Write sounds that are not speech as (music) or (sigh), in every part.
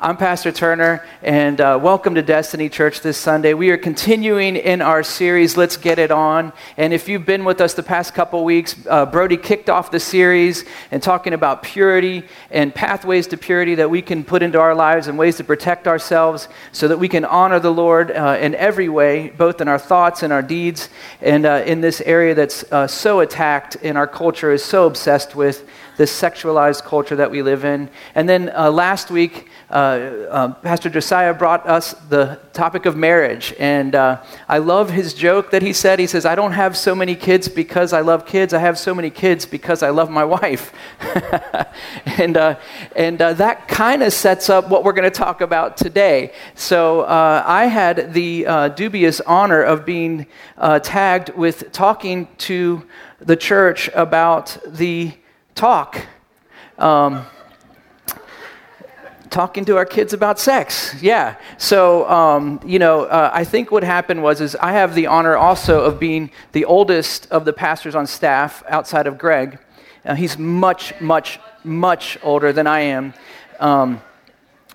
I'm Pastor Turner, and uh, welcome to Destiny Church this Sunday. We are continuing in our series, Let's Get It On. And if you've been with us the past couple weeks, uh, Brody kicked off the series and talking about purity and pathways to purity that we can put into our lives and ways to protect ourselves so that we can honor the Lord uh, in every way, both in our thoughts and our deeds, and uh, in this area that's uh, so attacked and our culture is so obsessed with this sexualized culture that we live in. And then uh, last week, uh, um, Pastor Josiah brought us the topic of marriage. And uh, I love his joke that he said. He says, I don't have so many kids because I love kids. I have so many kids because I love my wife. (laughs) and uh, and uh, that kind of sets up what we're going to talk about today. So uh, I had the dubious honor of being tagged with talking to the church about the talk. Um, talking to our kids about sex. Yeah. So, um, you know, uh, I think what happened was is I have the honor also of being the oldest of the pastors on staff outside of Greg. Uh, he's much, much, much older than I am. Um,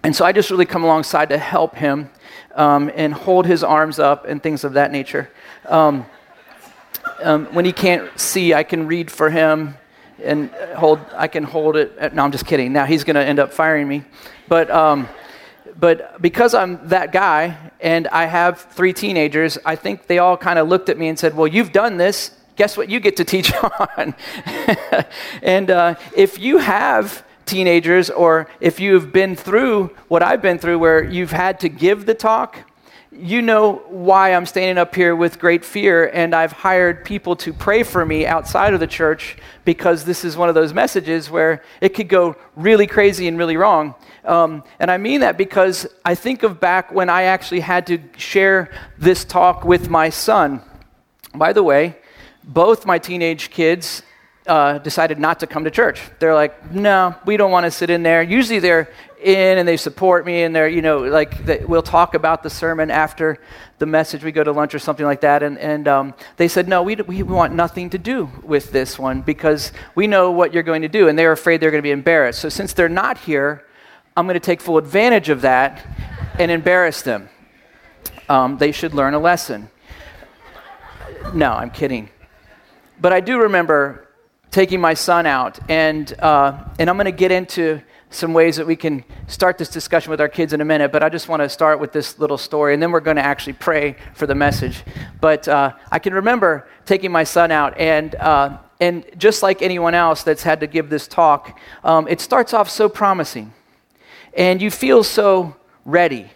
and so I just really come alongside to help him um, and hold his arms up and things of that nature. Um, um, when he can't see, I can read for him and hold. I can hold it. No, I'm just kidding. Now he's going to end up firing me. But, um, but because I'm that guy and I have three teenagers, I think they all kind of looked at me and said, Well, you've done this. Guess what you get to teach (laughs) on? (laughs) and uh, if you have teenagers or if you've been through what I've been through where you've had to give the talk, you know why I'm standing up here with great fear, and I've hired people to pray for me outside of the church because this is one of those messages where it could go really crazy and really wrong. Um, and I mean that because I think of back when I actually had to share this talk with my son. By the way, both my teenage kids uh, decided not to come to church. They're like, no, we don't want to sit in there. Usually they're in and they support me and they're, you know, like they, we'll talk about the sermon after the message. We go to lunch or something like that. And, and um, they said, no, we, we want nothing to do with this one because we know what you're going to do. And they're afraid they're going to be embarrassed. So since they're not here, I'm going to take full advantage of that and embarrass them. Um, they should learn a lesson. No, I'm kidding. But I do remember taking my son out, and, uh, and I'm going to get into some ways that we can start this discussion with our kids in a minute, but I just want to start with this little story, and then we're going to actually pray for the message. But uh, I can remember taking my son out, and, uh, and just like anyone else that's had to give this talk, um, it starts off so promising, and you feel so ready.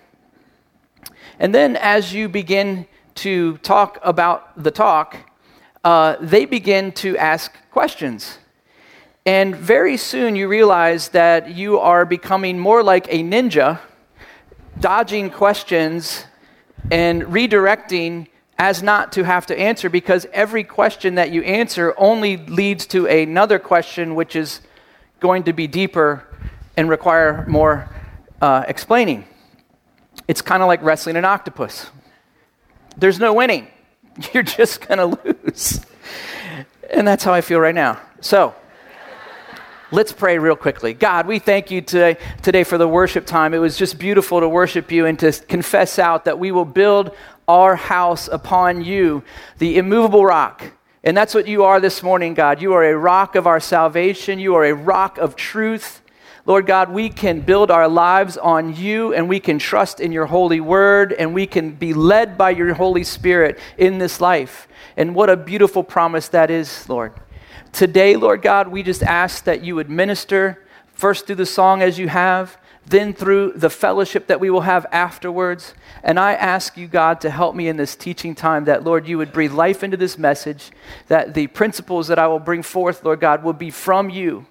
And then as you begin to talk about the talk, uh, they begin to ask questions. And very soon you realize that you are becoming more like a ninja, dodging questions and redirecting as not to have to answer because every question that you answer only leads to another question which is going to be deeper and require more uh, explaining. It's kind of like wrestling an octopus. There's no winning. (laughs) You're just going to lose. And that's how I feel right now. So, let's pray real quickly. God, we thank you today, today for the worship time. It was just beautiful to worship you and to confess out that we will build our house upon you, the immovable rock. And that's what you are this morning, God. You are a rock of our salvation, you are a rock of truth. Lord God, we can build our lives on you and we can trust in your holy word and we can be led by your Holy Spirit in this life. And what a beautiful promise that is, Lord. Today, Lord God, we just ask that you would minister first through the song as you have, then through the fellowship that we will have afterwards. And I ask you, God, to help me in this teaching time that, Lord, you would breathe life into this message, that the principles that I will bring forth, Lord God, will be from you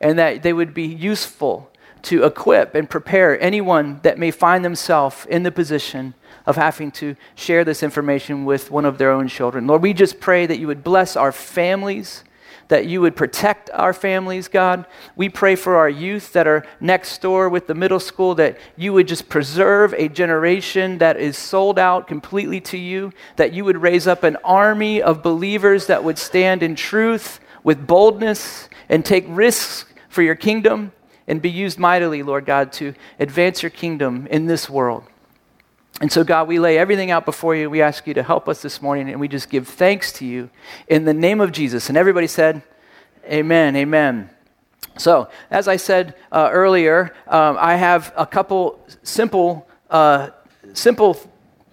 and that they would be useful to equip and prepare anyone that may find themselves in the position of having to share this information with one of their own children. Lord, we just pray that you would bless our families, that you would protect our families, God. We pray for our youth that are next door with the middle school, that you would just preserve a generation that is sold out completely to you, that you would raise up an army of believers that would stand in truth with boldness and take risks for your kingdom and be used mightily, Lord God, to advance your kingdom in this world. And so, God, we lay everything out before you. We ask you to help us this morning, and we just give thanks to you in the name of Jesus. And everybody said, Amen, amen. So, as I said uh, earlier, um, I have a couple simple, uh, simple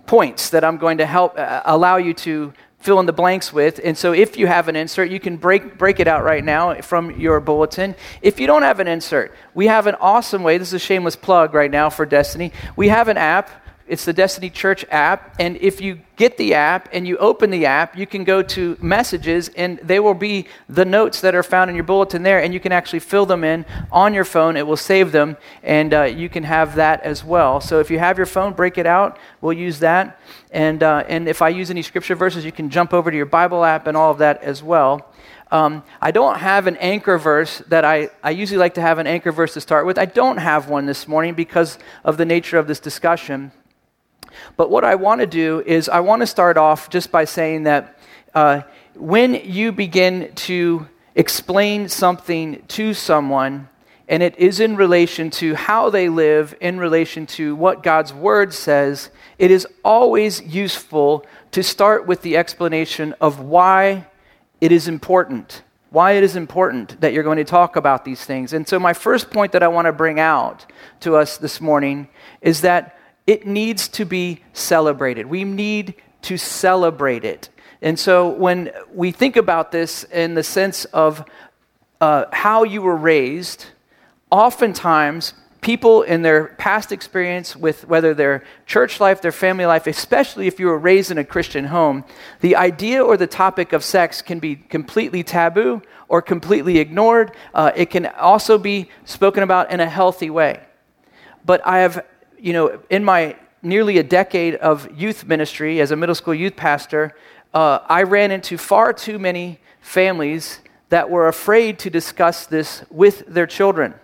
points that I'm going to help uh, allow you to fill in the blanks with. And so, if you have an insert, you can break, break it out right now from your bulletin. If you don't have an insert, we have an awesome way. This is a shameless plug right now for Destiny. We have an app it's the Destiny Church app. And if you get the app and you open the app, you can go to messages and they will be the notes that are found in your bulletin there. And you can actually fill them in on your phone. It will save them and uh, you can have that as well. So if you have your phone, break it out. We'll use that. And, uh, and if I use any scripture verses, you can jump over to your Bible app and all of that as well. Um, I don't have an anchor verse that I, I usually like to have an anchor verse to start with. I don't have one this morning because of the nature of this discussion. But what I want to do is I want to start off just by saying that uh, when you begin to explain something to someone, and it is in relation to how they live, in relation to what God's word says, it is always useful to start with the explanation of why it is important. Why it is important that you're going to talk about these things. And so, my first point that I want to bring out to us this morning is that it needs to be celebrated. We need to celebrate it. And so when we think about this in the sense of uh, how you were raised, oftentimes people in their past experience with whether their church life, their family life, especially if you were raised in a Christian home, the idea or the topic of sex can be completely taboo or completely ignored. Uh, it can also be spoken about in a healthy way. But I have you know, in my nearly a decade of youth ministry as a middle school youth pastor, uh, I ran into far too many families that were afraid to discuss this with their children.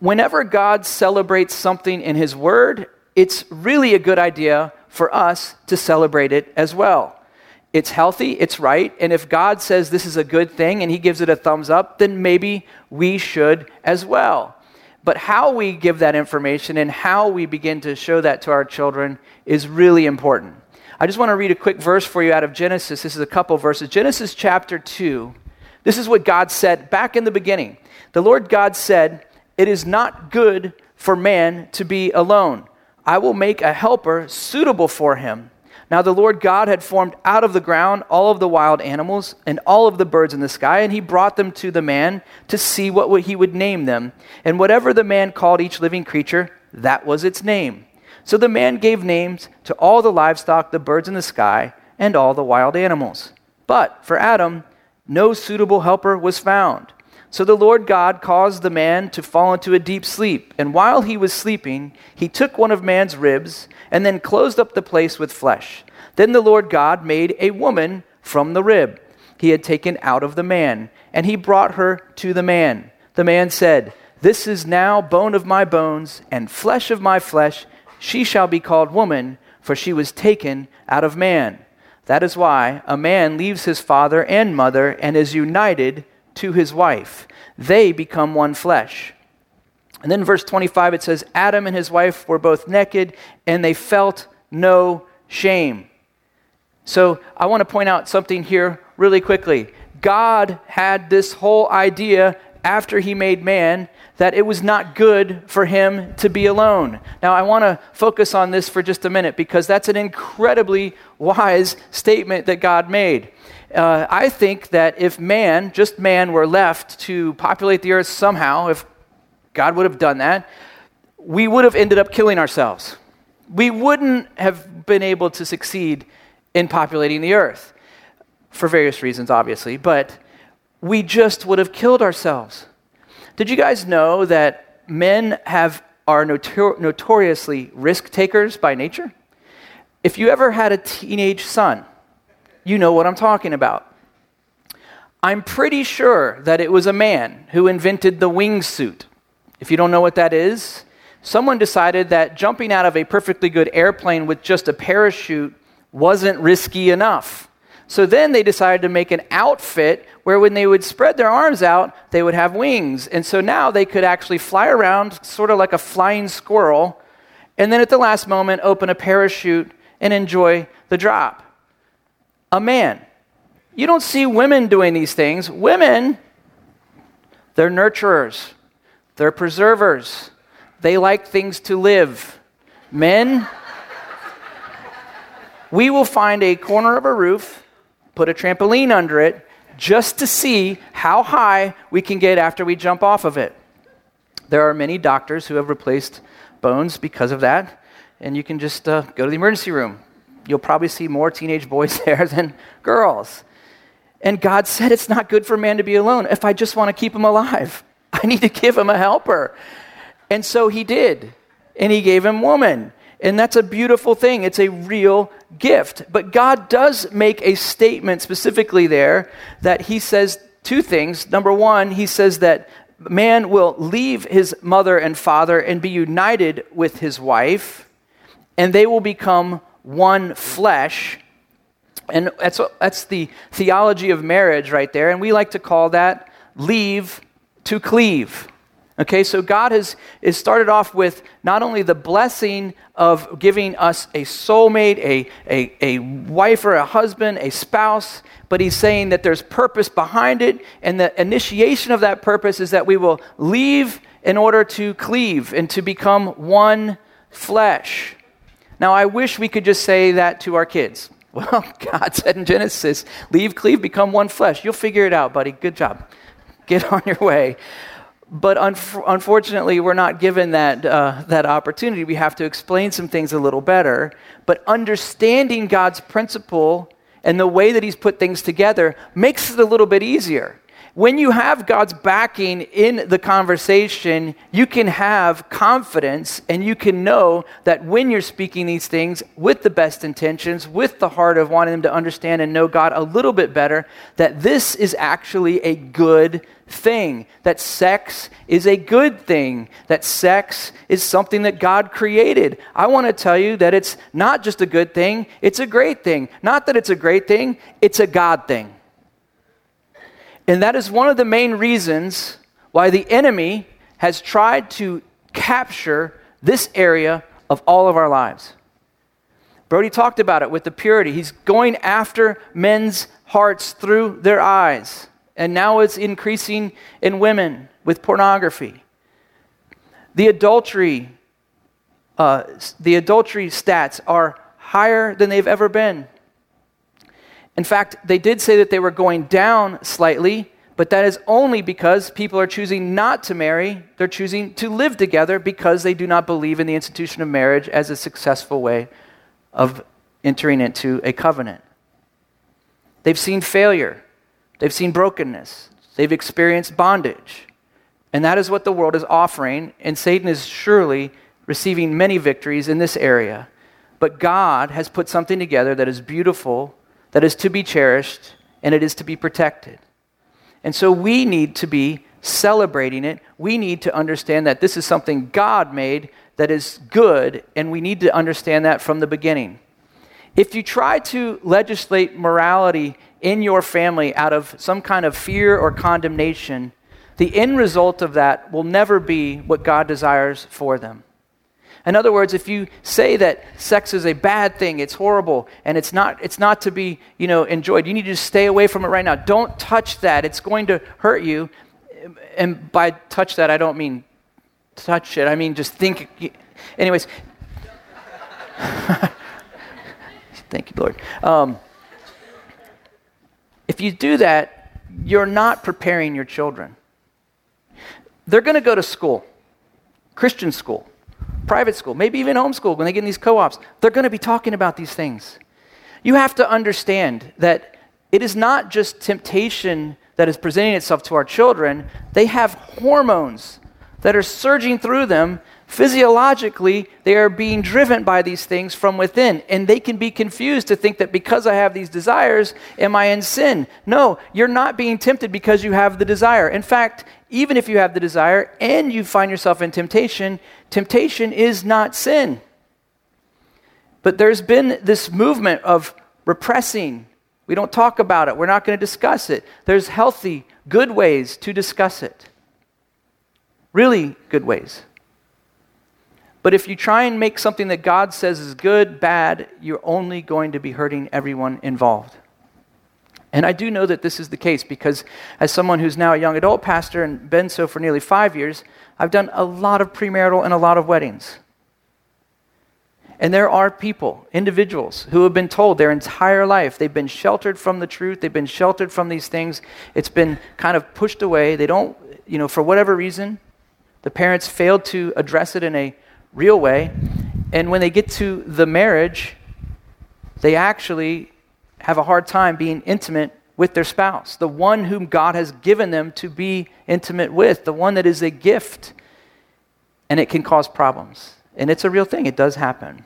Whenever God celebrates something in His Word, it's really a good idea for us to celebrate it as well. It's healthy, it's right, and if God says this is a good thing and He gives it a thumbs up, then maybe we should as well. But how we give that information and how we begin to show that to our children is really important. I just want to read a quick verse for you out of Genesis. This is a couple verses. Genesis chapter 2. This is what God said back in the beginning. The Lord God said, It is not good for man to be alone. I will make a helper suitable for him. Now the Lord God had formed out of the ground all of the wild animals and all of the birds in the sky, and he brought them to the man to see what he would name them. And whatever the man called each living creature, that was its name. So the man gave names to all the livestock, the birds in the sky, and all the wild animals. But for Adam, no suitable helper was found. So the Lord God caused the man to fall into a deep sleep. And while he was sleeping, he took one of man's ribs and then closed up the place with flesh. Then the Lord God made a woman from the rib he had taken out of the man, and he brought her to the man. The man said, This is now bone of my bones and flesh of my flesh. She shall be called woman, for she was taken out of man. That is why a man leaves his father and mother and is united to his wife. They become one flesh. And then verse 25 it says, Adam and his wife were both naked and they felt no shame. So I want to point out something here really quickly. God had this whole idea after he made man that it was not good for him to be alone. Now, I want to focus on this for just a minute because that's an incredibly wise statement that God made. Uh, I think that if man, just man, were left to populate the earth somehow, if God would have done that, we would have ended up killing ourselves. We wouldn't have been able to succeed in populating the earth for various reasons, obviously, but we just would have killed ourselves. Did you guys know that men have, are notor- notoriously risk takers by nature? If you ever had a teenage son, you know what I'm talking about. I'm pretty sure that it was a man who invented the wingsuit. If you don't know what that is, someone decided that jumping out of a perfectly good airplane with just a parachute wasn't risky enough. So then they decided to make an outfit where when they would spread their arms out, they would have wings. And so now they could actually fly around, sort of like a flying squirrel, and then at the last moment, open a parachute and enjoy the drop. A man. You don't see women doing these things. Women, they're nurturers, they're preservers, they like things to live. Men, we will find a corner of a roof, put a trampoline under it, just to see how high we can get after we jump off of it. There are many doctors who have replaced bones because of that, and you can just uh, go to the emergency room. You'll probably see more teenage boys (laughs) there than girls. And God said it's not good for man to be alone. If I just want to keep him alive, (laughs) I need to give him a helper. And so he did. And he gave him woman. And that's a beautiful thing. It's a real gift. But God does make a statement specifically there that he says two things. Number one, he says that man will leave his mother and father and be united with his wife, and they will become one flesh. And that's, that's the theology of marriage right there. And we like to call that leave to cleave. Okay, so God has, has started off with not only the blessing of giving us a soulmate, a, a, a wife or a husband, a spouse, but He's saying that there's purpose behind it, and the initiation of that purpose is that we will leave in order to cleave and to become one flesh. Now, I wish we could just say that to our kids. (laughs) Well, God said in Genesis, leave, cleave, become one flesh. You'll figure it out, buddy. Good job. Get on your way. But un- unfortunately, we're not given that, uh, that opportunity. We have to explain some things a little better. But understanding God's principle and the way that He's put things together makes it a little bit easier. When you have God's backing in the conversation, you can have confidence and you can know that when you're speaking these things with the best intentions, with the heart of wanting them to understand and know God a little bit better, that this is actually a good thing, that sex is a good thing, that sex is something that God created. I want to tell you that it's not just a good thing, it's a great thing. Not that it's a great thing, it's a God thing. And that is one of the main reasons why the enemy has tried to capture this area of all of our lives. Brody talked about it with the purity. He's going after men's hearts through their eyes. And now it's increasing in women with pornography. The adultery, uh, the adultery stats are higher than they've ever been. In fact, they did say that they were going down slightly, but that is only because people are choosing not to marry. They're choosing to live together because they do not believe in the institution of marriage as a successful way of entering into a covenant. They've seen failure, they've seen brokenness, they've experienced bondage. And that is what the world is offering, and Satan is surely receiving many victories in this area. But God has put something together that is beautiful that is to be cherished and it is to be protected. And so we need to be celebrating it. We need to understand that this is something God made that is good, and we need to understand that from the beginning. If you try to legislate morality in your family out of some kind of fear or condemnation, the end result of that will never be what God desires for them. In other words, if you say that sex is a bad thing, it's horrible, and it's not, it's not to be you know, enjoyed, you need to stay away from it right now. Don't touch that. It's going to hurt you. And by touch that, I don't mean touch it. I mean just think. Anyways. (laughs) Thank you, Lord. Um, if you do that, you're not preparing your children. They're going to go to school, Christian school private school, maybe even homeschool when they get in these co ops, they're going to be talking about these things. You have to understand that it is not just temptation that is presenting itself to our children, they have hormones that are surging through them. Physiologically, they are being driven by these things from within, and they can be confused to think that because I have these desires, am I in sin? No, you're not being tempted because you have the desire. In fact, even if you have the desire and you find yourself in temptation, temptation is not sin. But there's been this movement of repressing We don't talk about it. We're not going to discuss it. There's healthy, good ways to discuss it. Really good ways. But if you try and make something that God says is good, bad, you're only going to be hurting everyone involved. And I do know that this is the case because, as someone who's now a young adult pastor and been so for nearly five years, I've done a lot of premarital and a lot of weddings. And there are people, individuals, who have been told their entire life they've been sheltered from the truth, they've been sheltered from these things. It's been kind of pushed away. They don't, you know, for whatever reason, the parents failed to address it in a real way. And when they get to the marriage, they actually have a hard time being intimate with their spouse, the one whom God has given them to be intimate with, the one that is a gift. And it can cause problems. And it's a real thing, it does happen.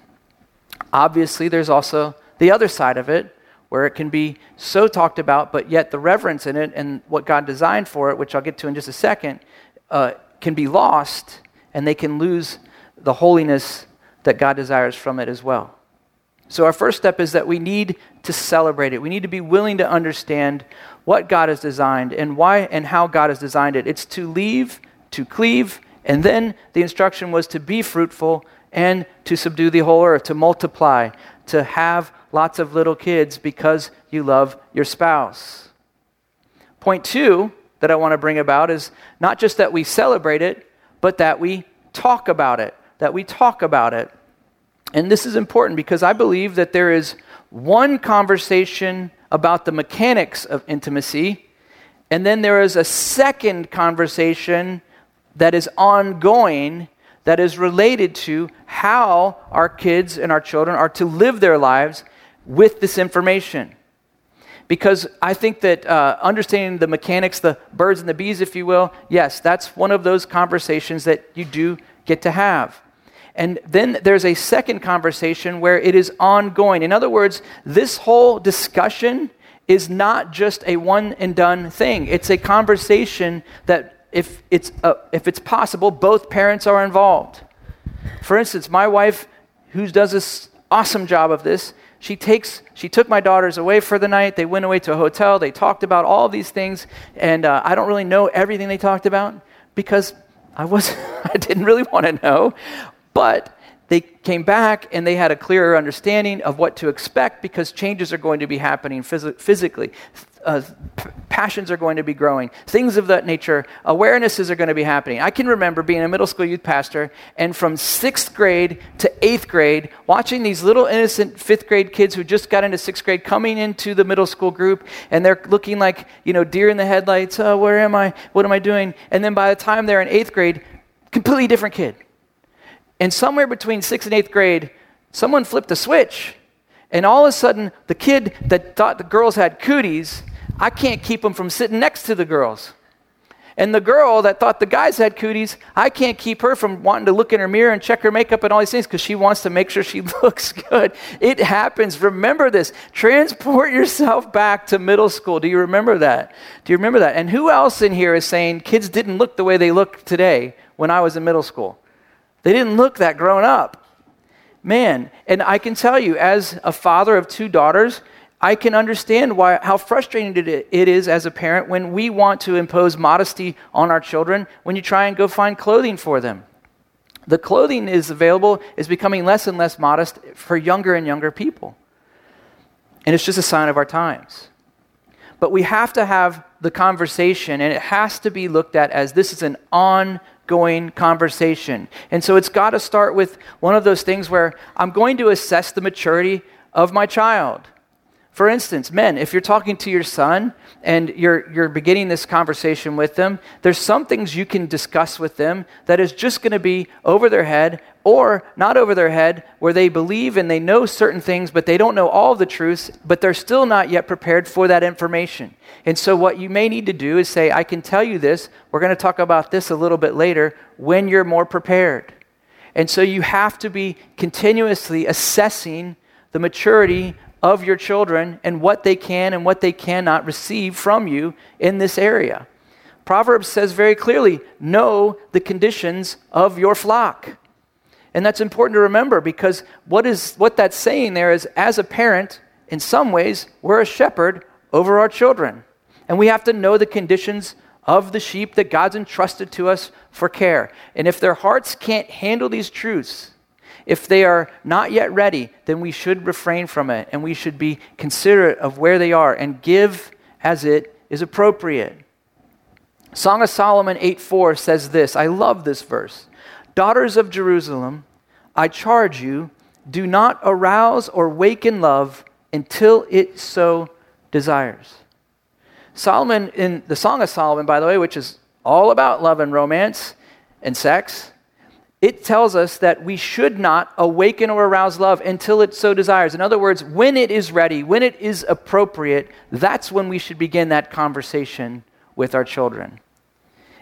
Obviously, there's also the other side of it where it can be so talked about, but yet the reverence in it and what God designed for it, which I'll get to in just a second, uh, can be lost and they can lose the holiness that God desires from it as well. So, our first step is that we need to celebrate it. We need to be willing to understand what God has designed and why and how God has designed it. It's to leave, to cleave, and then the instruction was to be fruitful and to subdue the whole earth, to multiply, to have lots of little kids because you love your spouse. Point two that I want to bring about is not just that we celebrate it, but that we talk about it. That we talk about it. And this is important because I believe that there is one conversation about the mechanics of intimacy, and then there is a second conversation that is ongoing that is related to how our kids and our children are to live their lives with this information. Because I think that uh, understanding the mechanics, the birds and the bees, if you will, yes, that's one of those conversations that you do get to have. And then there's a second conversation where it is ongoing. In other words, this whole discussion is not just a one and done thing, it's a conversation that, if it's, uh, if it's possible, both parents are involved. For instance, my wife, who does this awesome job of this, she takes she took my daughters away for the night. They went away to a hotel. They talked about all of these things. And uh, i don't really know everything they talked about because i was (laughs) i didn't really want to know but they came back and they had a clearer understanding of what to expect because changes are going to be happening phys- physically. Uh, p- passions are going to be growing. Things of that nature, awarenesses are going to be happening. I can remember being a middle school youth pastor and from sixth grade to eighth grade, watching these little innocent fifth grade kids who just got into sixth grade coming into the middle school group and they're looking like, you know, deer in the headlights. Oh, where am I? What am I doing? And then by the time they're in eighth grade, completely different kid and somewhere between sixth and eighth grade, someone flipped a switch. And all of a sudden, the kid that thought the girls had cooties, I can't keep him from sitting next to the girls. And the girl that thought the guys had cooties, I can't keep her from wanting to look in her mirror and check her makeup and all these things because she wants to make sure she (laughs) looks good. It happens. Remember this. Transport yourself back to middle school. Do you remember that? Do you remember that? And who else in here is saying kids didn't look the way they look today when I was in middle school? They didn't look that grown up. Man, and I can tell you, as a father of two daughters, I can understand why, how frustrating it is as a parent when we want to impose modesty on our children when you try and go find clothing for them. The clothing is available is becoming less and less modest for younger and younger people. And it's just a sign of our times. But we have to have the conversation, and it has to be looked at as this is an on ongoing conversation. And so it's got to start with one of those things where I'm going to assess the maturity of my child. For instance, men, if you're talking to your son and you're, you're beginning this conversation with them, there's some things you can discuss with them that is just going to be over their head or not over their head, where they believe and they know certain things, but they don't know all the truths, but they're still not yet prepared for that information. And so, what you may need to do is say, I can tell you this. We're going to talk about this a little bit later when you're more prepared. And so, you have to be continuously assessing the maturity of your children and what they can and what they cannot receive from you in this area. Proverbs says very clearly know the conditions of your flock. And that's important to remember because what, is, what that's saying there is as a parent, in some ways, we're a shepherd over our children. And we have to know the conditions of the sheep that God's entrusted to us for care. And if their hearts can't handle these truths, if they are not yet ready, then we should refrain from it and we should be considerate of where they are and give as it is appropriate. Song of Solomon 8 4 says this. I love this verse. Daughters of Jerusalem, I charge you, do not arouse or waken love until it so desires. Solomon, in the Song of Solomon, by the way, which is all about love and romance and sex, it tells us that we should not awaken or arouse love until it so desires. In other words, when it is ready, when it is appropriate, that's when we should begin that conversation with our children.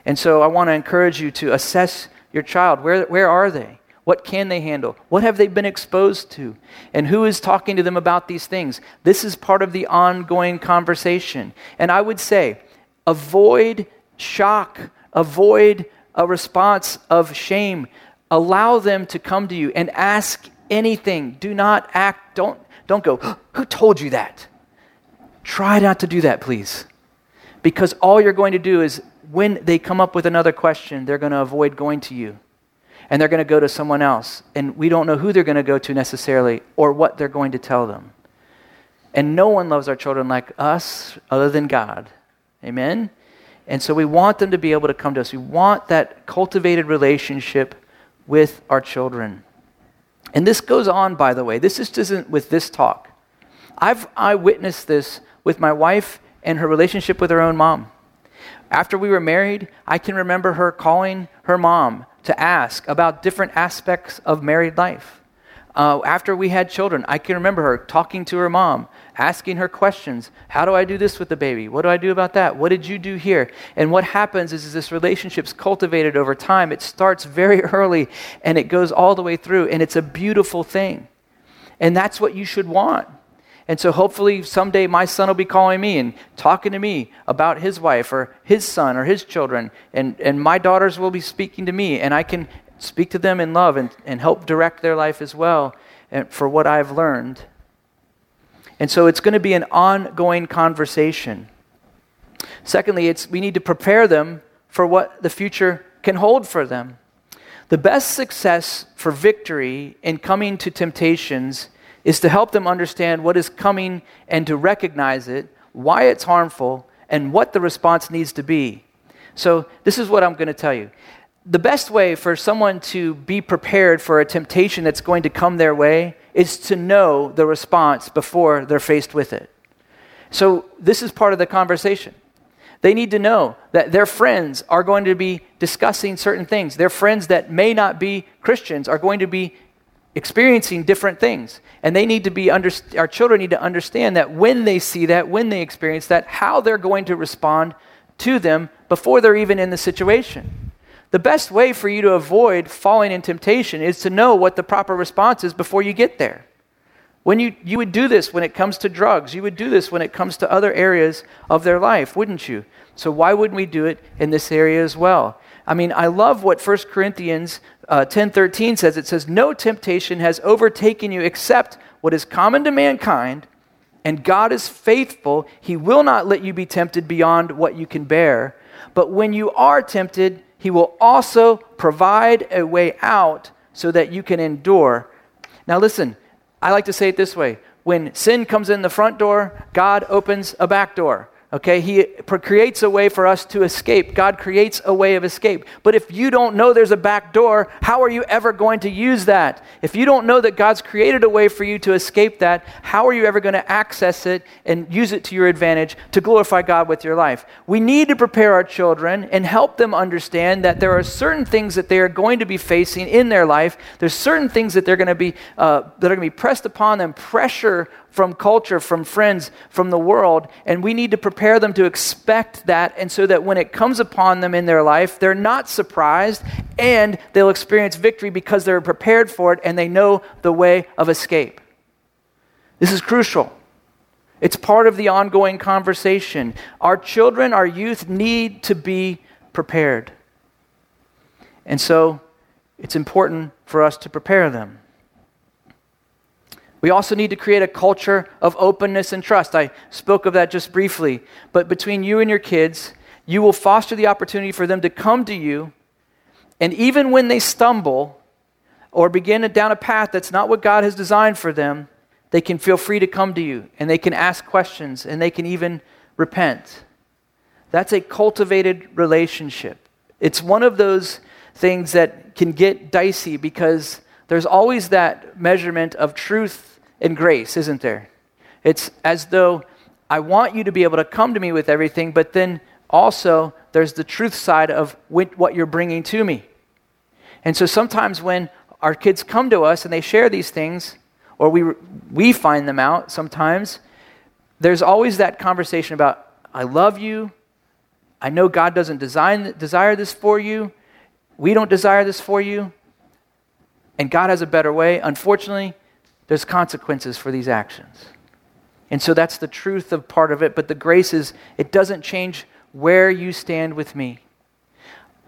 And so I want to encourage you to assess your child. Where, where are they? What can they handle? What have they been exposed to? And who is talking to them about these things? This is part of the ongoing conversation. And I would say, avoid shock, avoid a response of shame. Allow them to come to you and ask anything. Do not act, don't, don't go, (gasps) who told you that? Try not to do that, please. Because all you're going to do is when they come up with another question, they're going to avoid going to you and they're going to go to someone else. And we don't know who they're going to go to necessarily or what they're going to tell them. And no one loves our children like us other than God. Amen? And so we want them to be able to come to us. We want that cultivated relationship with our children. And this goes on, by the way. This just isn't with this talk. I've I witnessed this with my wife and her relationship with her own mom. After we were married, I can remember her calling her mom to ask about different aspects of married life. Uh, after we had children, I can remember her talking to her mom, asking her questions. How do I do this with the baby? What do I do about that? What did you do here? And what happens is, is this relationship's cultivated over time. It starts very (laughs) early and it goes all the way through, and it's a beautiful thing. And that's what you should want. And so hopefully someday my son will be calling me and talking to me about his wife or his son or his children. And, and my daughters will be speaking to me, and I can speak to them in love and, and help direct their life as well and for what I've learned. And so it's going to be an ongoing conversation. Secondly, it's, we need to prepare them for what the future can hold for them. The best success for victory in coming to temptations is to help them understand what is coming and to recognize it, why it's harmful, and what the response needs to be. So, this is what I'm going to tell you. The best way for someone to be prepared for a temptation that's going to come their way is to know the response before they're faced with it. So, this is part of the conversation. They need to know that their friends are going to be discussing certain things. Their friends that may not be Christians are going to be experiencing different things. And they need to be, under, our children need to understand that when they see that, when they experience that, how they're going to respond to them before they're even in the situation. The best way for you to avoid falling in temptation is to know what the proper response is before you get there. When you, you would do this when it comes to drugs, you would do this when it comes to other areas of their life, wouldn't you? So, why wouldn't we do it in this area as well? I mean, I love what 1 Corinthians uh, 10:13 says. It says, "No temptation has overtaken you except what is common to mankind, and God is faithful. He will not let you be tempted beyond what you can bear. But when you are tempted, he will also provide a way out so that you can endure." Now listen, I like to say it this way. When sin comes in the front door, God opens a back door. Okay, he creates a way for us to escape. God creates a way of escape. But if you don't know there's a back door, how are you ever going to use that? If you don't know that God's created a way for you to escape that, how are you ever going to access it and use it to your advantage to glorify God with your life? We need to prepare our children and help them understand that there are certain things that they are going to be facing in their life. There's certain things that they're going to be uh, that are going to be pressed upon them, pressure from culture, from friends, from the world, and we need to prepare them to expect that, and so that when it comes upon them in their life, they're not surprised and they'll experience victory because they're prepared for it and they know the way of escape. This is crucial. It's part of the ongoing conversation. Our children, our youth need to be prepared. And so it's important for us to prepare them. We also need to create a culture of openness and trust. I spoke of that just briefly. But between you and your kids, you will foster the opportunity for them to come to you. And even when they stumble or begin down a path that's not what God has designed for them, they can feel free to come to you and they can ask questions and they can even repent. That's a cultivated relationship. It's one of those things that can get dicey because there's always that measurement of truth and grace, isn't there? It's as though I want you to be able to come to me with everything, but then also there's the truth side of what you're bringing to me. And so sometimes when our kids come to us and they share these things, or we, we find them out sometimes, there's always that conversation about, I love you. I know God doesn't design, desire this for you. We don't desire this for you. And God has a better way. Unfortunately, there's consequences for these actions. And so that's the truth of part of it. But the grace is, it doesn't change where you stand with me.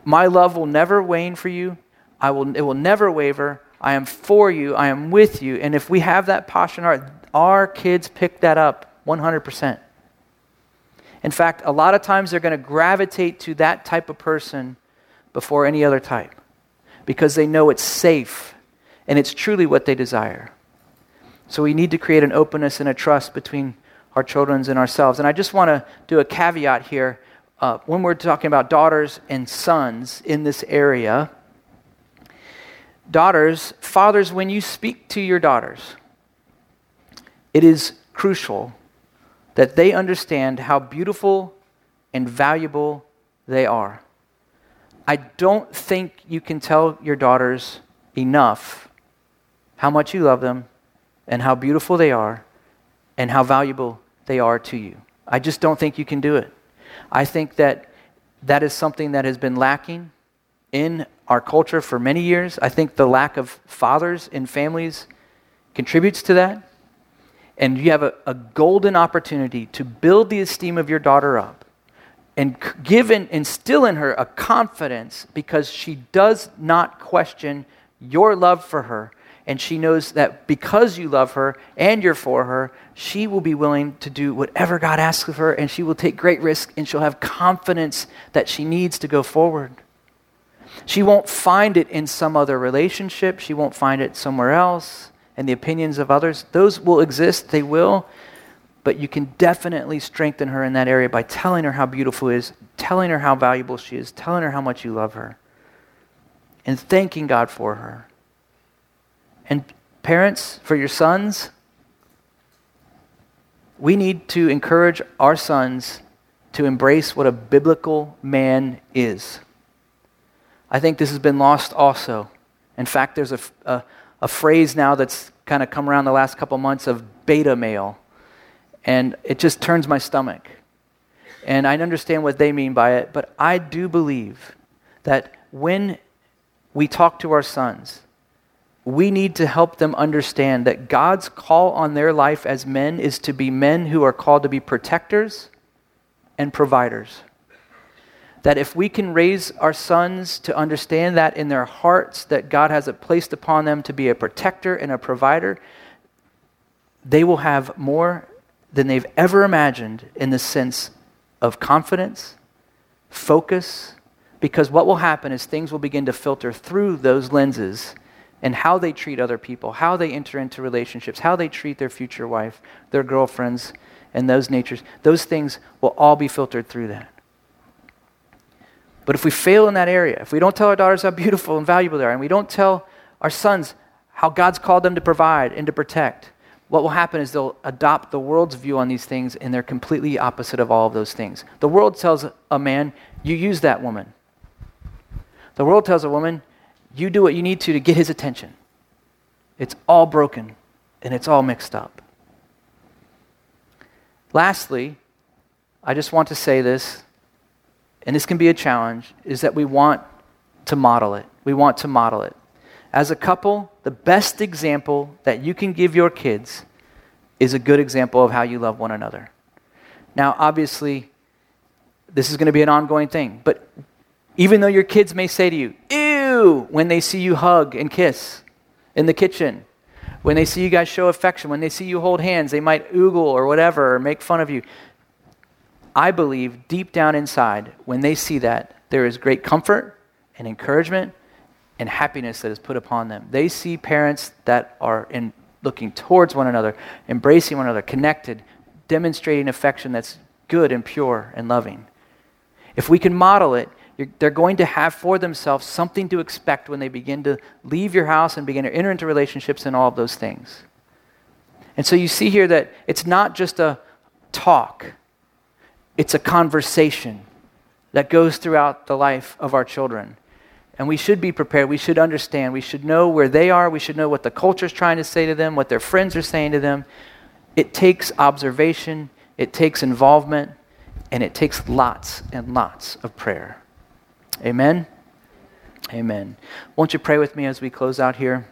My love will never wane for you. I will, it will never waver. I am for you. I am with you. And if we have that posture in our our kids pick that up 100%. In fact, a lot of times they're going to gravitate to that type of person before any other type because they know it's safe and it's truly what they desire. So we need to create an openness and a trust between our children and ourselves. And I just want to do a caveat here. Uh, when we're talking about daughters and sons in this area, daughters, fathers, when you speak to your daughters, it is crucial that they understand how beautiful and valuable they are. I don't think you can tell your daughters enough how much you love them and how beautiful they are and how valuable they are to you. I just don't think you can do it. I think that that is something that has been lacking in our culture for many years. I think the lack of fathers in families contributes to that. And you have a, a golden opportunity to build the esteem of your daughter up and give and instill in her a confidence because she does not question your love for her. And she knows that because you love her and you're for her, she will be willing to do whatever God asks of her, and she will take great risk, and she'll have confidence that she needs to go forward. She won't find it in some other relationship, she won't find it somewhere else, and the opinions of others. Those will exist, they will, but you can definitely strengthen her in that area by telling her how beautiful is, telling her how valuable she is, telling her how much you love her, and thanking God for her. And parents, for your sons, we need to encourage our sons to embrace what a biblical man is. I think this has been lost also. In fact, there's a, a, a phrase now that's kind of come around the last couple months of beta male. And it just turns my stomach. And I understand what they mean by it, but I do believe that when we talk to our sons, we need to help them understand that God's call on their life as men is to be men who are called to be protectors and providers. That if we can raise our sons to understand that in their hearts, that God has it placed upon them to be a protector and a provider, they will have more than they've ever imagined in the sense of confidence, focus, because what will happen is things will begin to filter through those lenses and how they treat other people, how they enter into relationships, how they treat their future wife, their girlfriends, and those natures. Those things will all be filtered through that. But if we fail in that area, if we don't tell our daughters how beautiful and valuable they are, and we don't tell our sons how God's called them to provide and to protect, what will happen is they'll adopt the world's view on these things, and they're completely opposite of all of those things. The world tells a man, you use that woman. The world tells a woman, you do what you need to to get his attention. It's all broken and it's all mixed up. Lastly, I just want to say this and this can be a challenge, is that we want to model it. We want to model it. As a couple, the best example that you can give your kids is a good example of how you love one another. Now, obviously, this is going to be an ongoing thing, but even though your kids may say to you, when they see you hug and kiss in the kitchen, When they see you guys show affection, when they see you hold hands, they might oogle or whatever or make fun of you. I believe deep down inside, when they see that, there is great comfort and encouragement and happiness that is put upon them. They see parents that are in looking towards one another, embracing one another, connected, demonstrating affection that's good and pure and loving. If we can model it, they're going to have for themselves something to expect when they begin to leave your house and begin to enter into relationships and all of those things. And so you see here that it's not just a talk, it's a conversation that goes throughout the life of our children. And we should be prepared. We should understand. We should know where they are. We should know what the culture is trying to say to them, what their friends are saying to them. It takes observation, it takes involvement, and it takes lots and lots of prayer. Amen? Amen. Won't you pray with me as we close out here?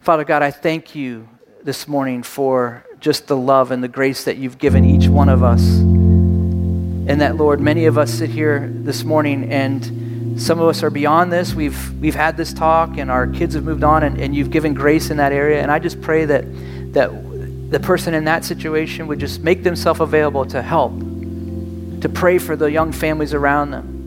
Father God, I thank you this morning for just the love and the grace that you've given each one of us. And that, Lord, many of us sit here this morning and some of us are beyond this. We've, we've had this talk and our kids have moved on and, and you've given grace in that area. And I just pray that, that the person in that situation would just make themselves available to help, to pray for the young families around them.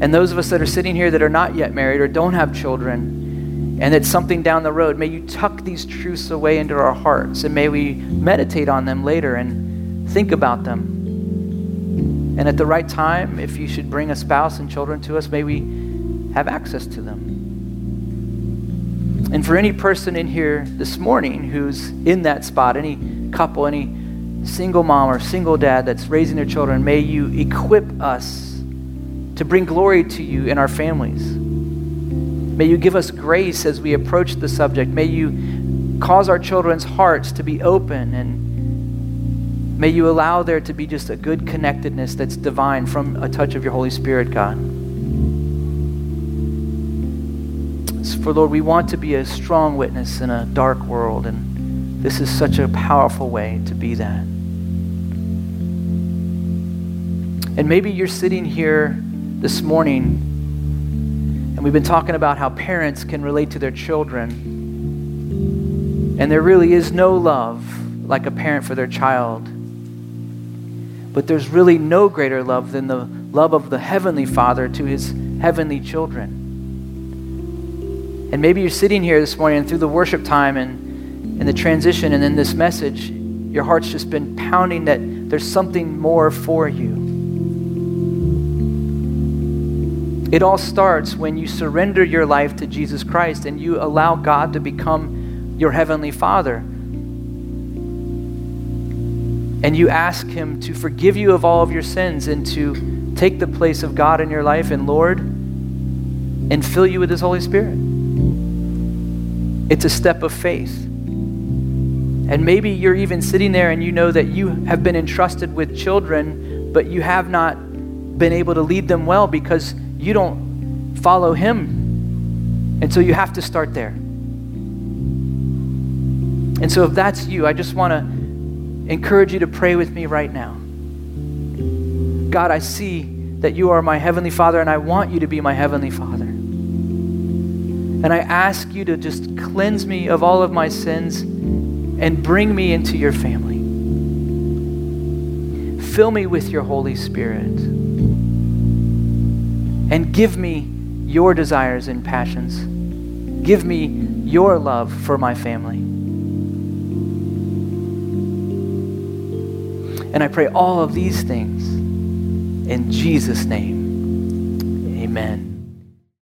And those of us that are sitting here that are not yet married or don't have children, and it's something down the road, may you tuck these truths away into our hearts and may we meditate on them later and think about them. And at the right time, if you should bring a spouse and children to us, may we have access to them. And for any person in here this morning who's in that spot, any couple, any single mom or single dad that's raising their children, may you equip us to bring glory to you in our families. May you give us grace as we approach the subject. May you cause our children's hearts to be open and may you allow there to be just a good connectedness that's divine from a touch of your Holy Spirit, God. For Lord, we want to be a strong witness in a dark world, and this is such a powerful way to be that. And maybe you're sitting here this morning, and we've been talking about how parents can relate to their children. And there really is no love like a parent for their child. But there's really no greater love than the love of the Heavenly Father to his heavenly children. And maybe you're sitting here this morning through the worship time and, and the transition and then this message, your heart's just been pounding that there's something more for you. It all starts when you surrender your life to Jesus Christ and you allow God to become your heavenly Father. And you ask Him to forgive you of all of your sins and to take the place of God in your life and Lord and fill you with His Holy Spirit. It's a step of faith. And maybe you're even sitting there and you know that you have been entrusted with children, but you have not been able to lead them well because you don't follow Him. And so you have to start there. And so if that's you, I just want to encourage you to pray with me right now. God, I see that you are my Heavenly Father, and I want you to be my Heavenly Father. And I ask you to just cleanse me of all of my sins and bring me into your family. Fill me with your Holy Spirit and give me your desires and passions. Give me your love for my family. And I pray all of these things in Jesus' name. Amen.